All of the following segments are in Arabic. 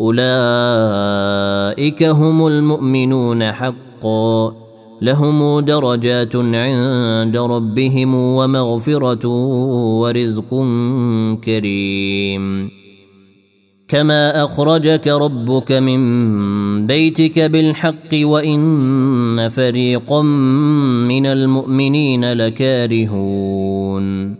أولئك هم المؤمنون حقا. لهم درجات عند ربهم ومغفرة ورزق كريم. كما أخرجك ربك من بيتك بالحق وإن فريقا من المؤمنين لكارهون.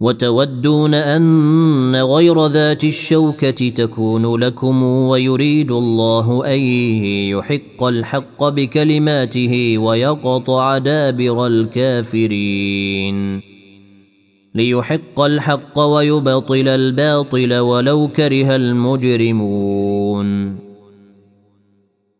وتودون أن غير ذات الشوكة تكون لكم ويريد الله أن يحق الحق بكلماته ويقطع دابر الكافرين. ليحق الحق ويبطل الباطل ولو كره المجرمون.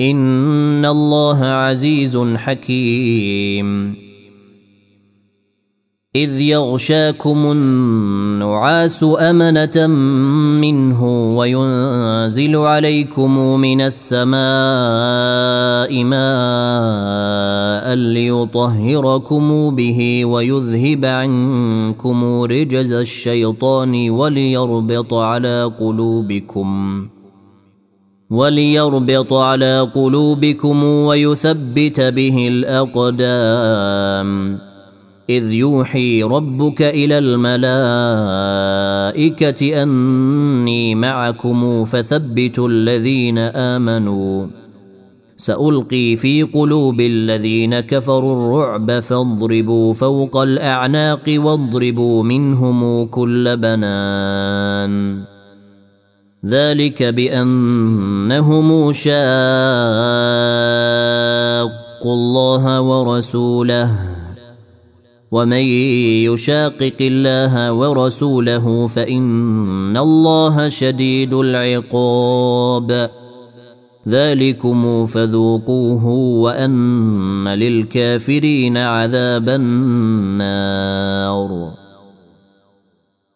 ان الله عزيز حكيم. اذ يغشاكم النعاس امنه منه وينزل عليكم من السماء ماء ليطهركم به ويذهب عنكم رجز الشيطان وليربط على قلوبكم وليربط على قلوبكم ويثبت به الأقدام. إذ يوحي ربك إلى الملائكة أني معكم فثبتوا الذين آمنوا. سألقي في قلوب الذين كفروا الرعب فاضربوا فوق الأعناق واضربوا منهم كل بنان. ذلك بأنهم شاقوا الله ورسوله. ومن يشاقق الله ورسوله فإن الله شديد العقاب. ذلكم فذوقوه وأن للكافرين عذاب النار.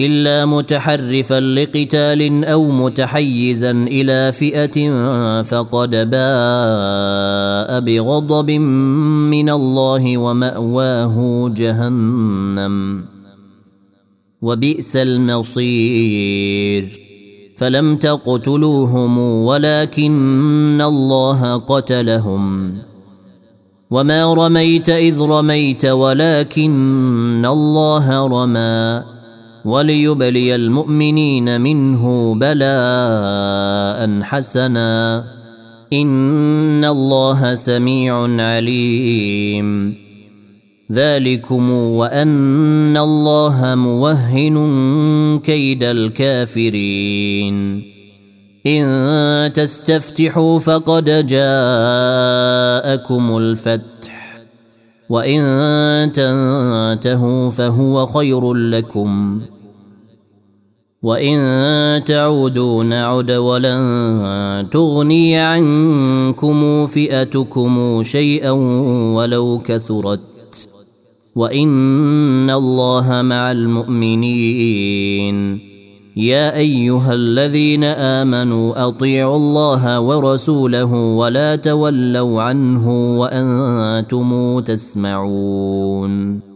إلا متحرفا لقتال أو متحيزا إلى فئة فقد باء بغضب من الله ومأواه جهنم. وبئس المصير. فلم تقتلوهم ولكن الله قتلهم. وما رميت إذ رميت ولكن الله رمى. وليبلي المؤمنين منه بلاء حسنا. إن الله سميع عليم. ذلكم وأن الله موهن كيد الكافرين. إن تستفتحوا فقد جاءكم الفتح. وإن تنتهوا فهو خير لكم. وان تعودوا نعد ولن تغني عنكم فئتكم شيئا ولو كثرت وان الله مع المؤمنين يا ايها الذين امنوا اطيعوا الله ورسوله ولا تولوا عنه وأنتم تسمعون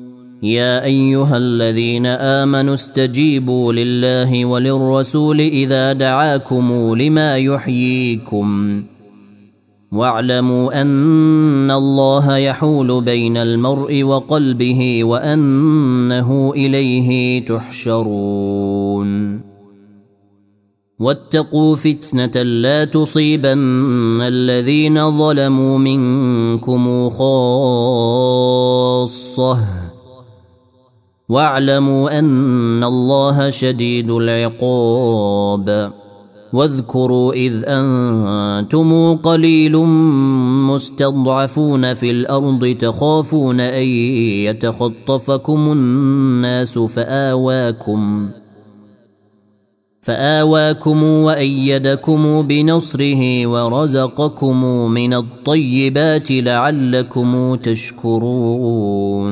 يا أيها الذين آمنوا استجيبوا لله وللرسول إذا دعاكم لما يحييكم. واعلموا أن الله يحول بين المرء وقلبه وأنه إليه تحشرون. واتقوا فتنة لا تصيبن الذين ظلموا منكم خاصة. واعلموا أن الله شديد العقاب. واذكروا إذ أنتم قليل مستضعفون في الأرض تخافون أن يتخطفكم الناس فآواكم فآواكم وأيدكم بنصره ورزقكم من الطيبات لعلكم تشكرون.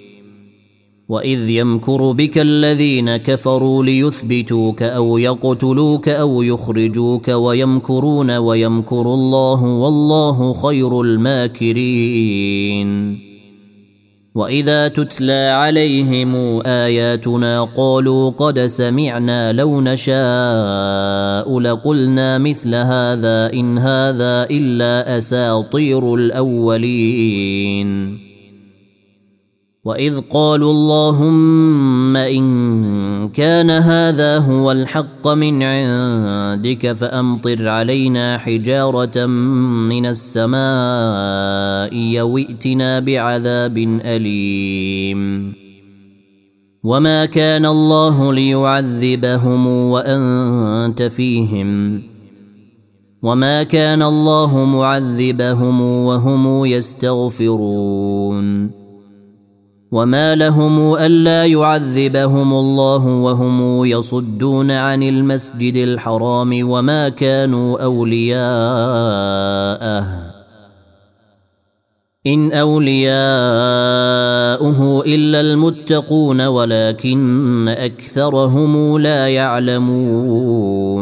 واذ يمكر بك الذين كفروا ليثبتوك أو يقتلوك أو يخرجوك ويمكرون ويمكر الله والله خير الماكرين. واذا تتلى عليهم اياتنا قالوا قد سمعنا لو نشاء لقلنا مثل هذا ان هذا الا اساطير الاولين. واذ قالوا اللهم ان كان هذا هو الحق من عندك فامطر علينا حجاره من السماء يوئتنا بعذاب اليم وما كان الله ليعذبهم وانت فيهم وما كان الله معذبهم وهم يستغفرون وما لهم الا يعذبهم الله وهم يصدون عن المسجد الحرام وما كانوا اولياءه ان اولياؤه الا المتقون ولكن اكثرهم لا يعلمون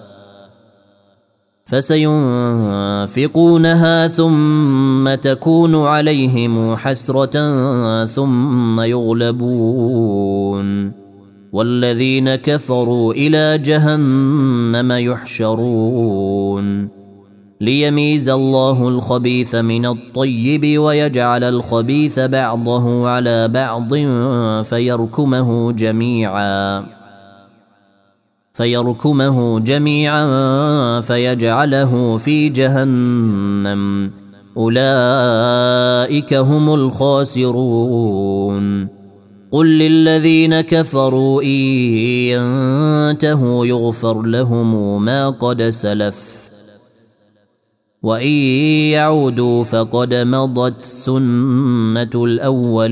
فسينفقونها ثم تكون عليهم حسرة ثم يغلبون. والذين كفروا إلى جهنم يحشرون. ليميز الله الخبيث من الطيب ويجعل الخبيث بعضه على بعض فيركمه جميعاً. فيركمه جميعا فيجعله في جهنم. أولئك هم الخاسرون. قل للذين كفروا إن ينتهوا يغفر لهم ما قد سلف. وإن يعودوا فقد مضت سنة الأولين.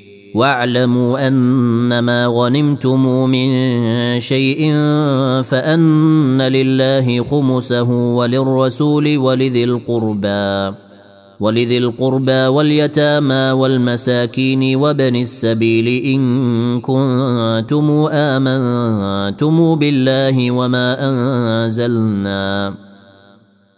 واعلموا أنما غنمتم من شيء فأن لله خمسه وللرسول ولذي القربى ولذي القربى واليتامى والمساكين وبن السبيل إن كنتم آمنتم بالله وما أنزلنا.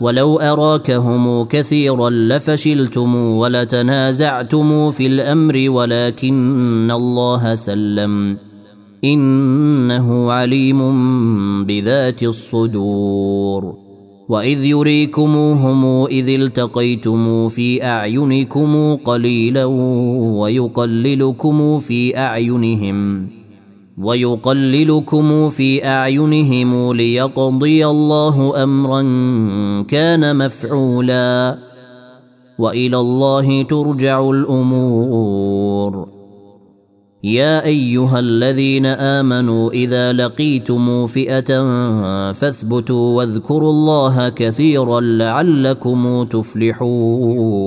ولو أراكهم كثيرا لفشلتم ولتنازعتم في الأمر ولكن الله سلم. إنه عليم بذات الصدور. وإذ يريكموهم إذ التقيتم في أعينكم قليلا ويقللكم في أعينهم. ويقللكم في أعينهم ليقضي الله أمرا كان مفعولا. وإلى الله ترجع الأمور. يا أيها الذين آمنوا إذا لقيتم فئة فاثبتوا واذكروا الله كثيرا لعلكم تفلحون.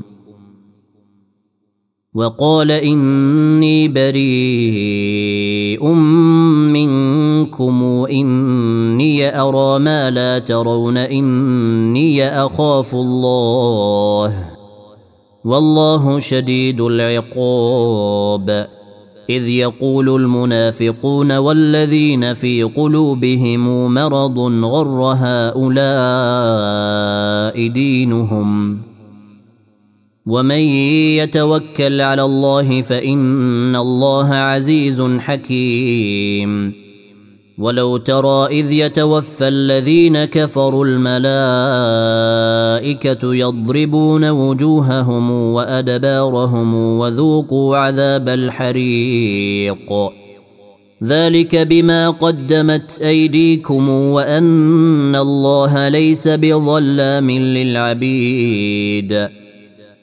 وقال إني بريء منكم اني أرى ما لا ترون إني أخاف الله والله شديد العقاب إذ يقول المنافقون والذين في قلوبهم مرض غر هؤلاء دينهم ومن يتوكل على الله فان الله عزيز حكيم. ولو ترى اذ يتوفى الذين كفروا الملائكه يضربون وجوههم وادبارهم وذوقوا عذاب الحريق. ذلك بما قدمت ايديكم وان الله ليس بظلام للعبيد.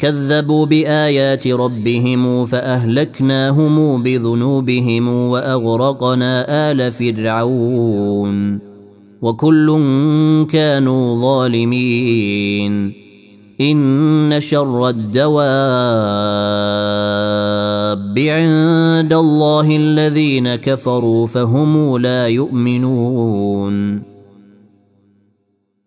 كذبوا بآيات ربهم فأهلكناهم بذنوبهم وأغرقنا آل فرعون وكل كانوا ظالمين. إن شر الدواب عند الله الذين كفروا فهم لا يؤمنون.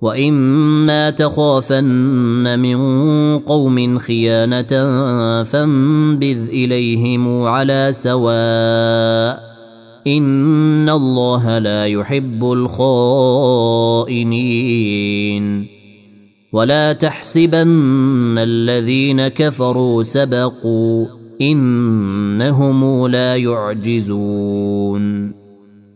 واما تخافن من قوم خيانه فانبذ اليهم على سواء ان الله لا يحب الخائنين ولا تحسبن الذين كفروا سبقوا انهم لا يعجزون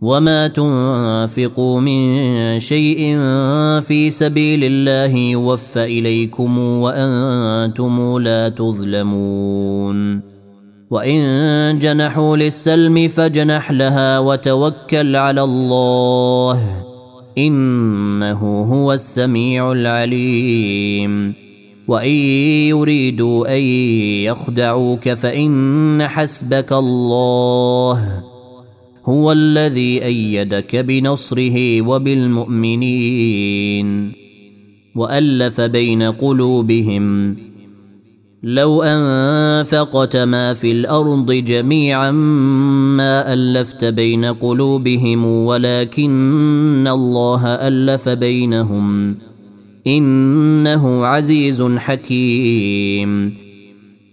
وما تنفقوا من شيء في سبيل الله يوفى اليكم وأنتم لا تظلمون. وان جنحوا للسلم فجنح لها وتوكل على الله انه هو السميع العليم. وان يريدوا ان يخدعوك فان حسبك الله هو الذي أيدك بنصره وبالمؤمنين وألف بين قلوبهم. لو أنفقت ما في الأرض جميعا ما ألفت بين قلوبهم ولكن الله ألف بينهم. إنه عزيز حكيم.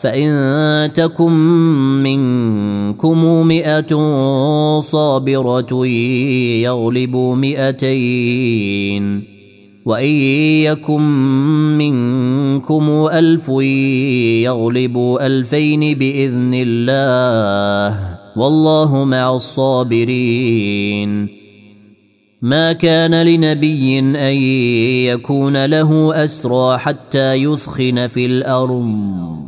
فإن تكن منكم مئة صابرة يغلبوا مئتين وإن يكن منكم ألف يغلبوا ألفين بإذن الله والله مع الصابرين. ما كان لنبي أن يكون له أسرى حتى يثخن في الأرض.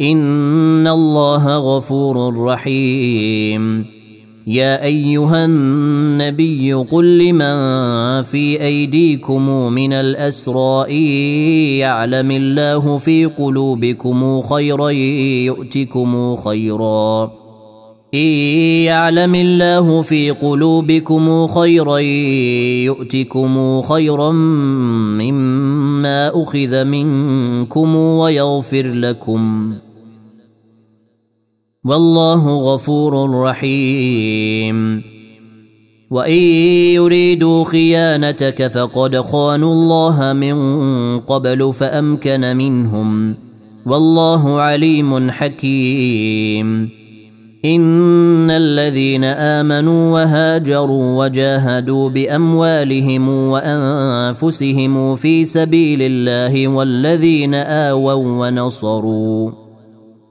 ان الله غفور رحيم. يا ايها النبي قل لمن في ايديكم من الاسرى يعلم الله في قلوبكم خيرا يؤتكم خيرا. إن يعلم الله في قلوبكم خيرا يؤتكم خيرا مما أخذ منكم ويغفر لكم. والله غفور رحيم. وإن يريدوا خيانتك فقد خانوا الله من قبل فأمكن منهم. والله عليم حكيم. إن الذين آمنوا وهاجروا وجاهدوا بأموالهم وأنفسهم في سبيل الله والذين آووا ونصروا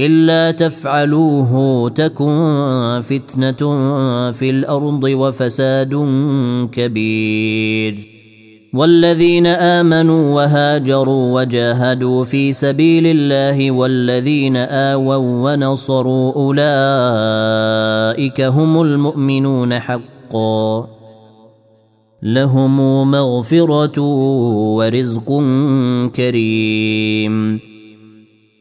إلا تفعلوه تكن فتنة في الأرض وفساد كبير. والذين آمنوا وهاجروا وجاهدوا في سبيل الله والذين آووا ونصروا أولئك هم المؤمنون حقا. لهم مغفرة ورزق كريم.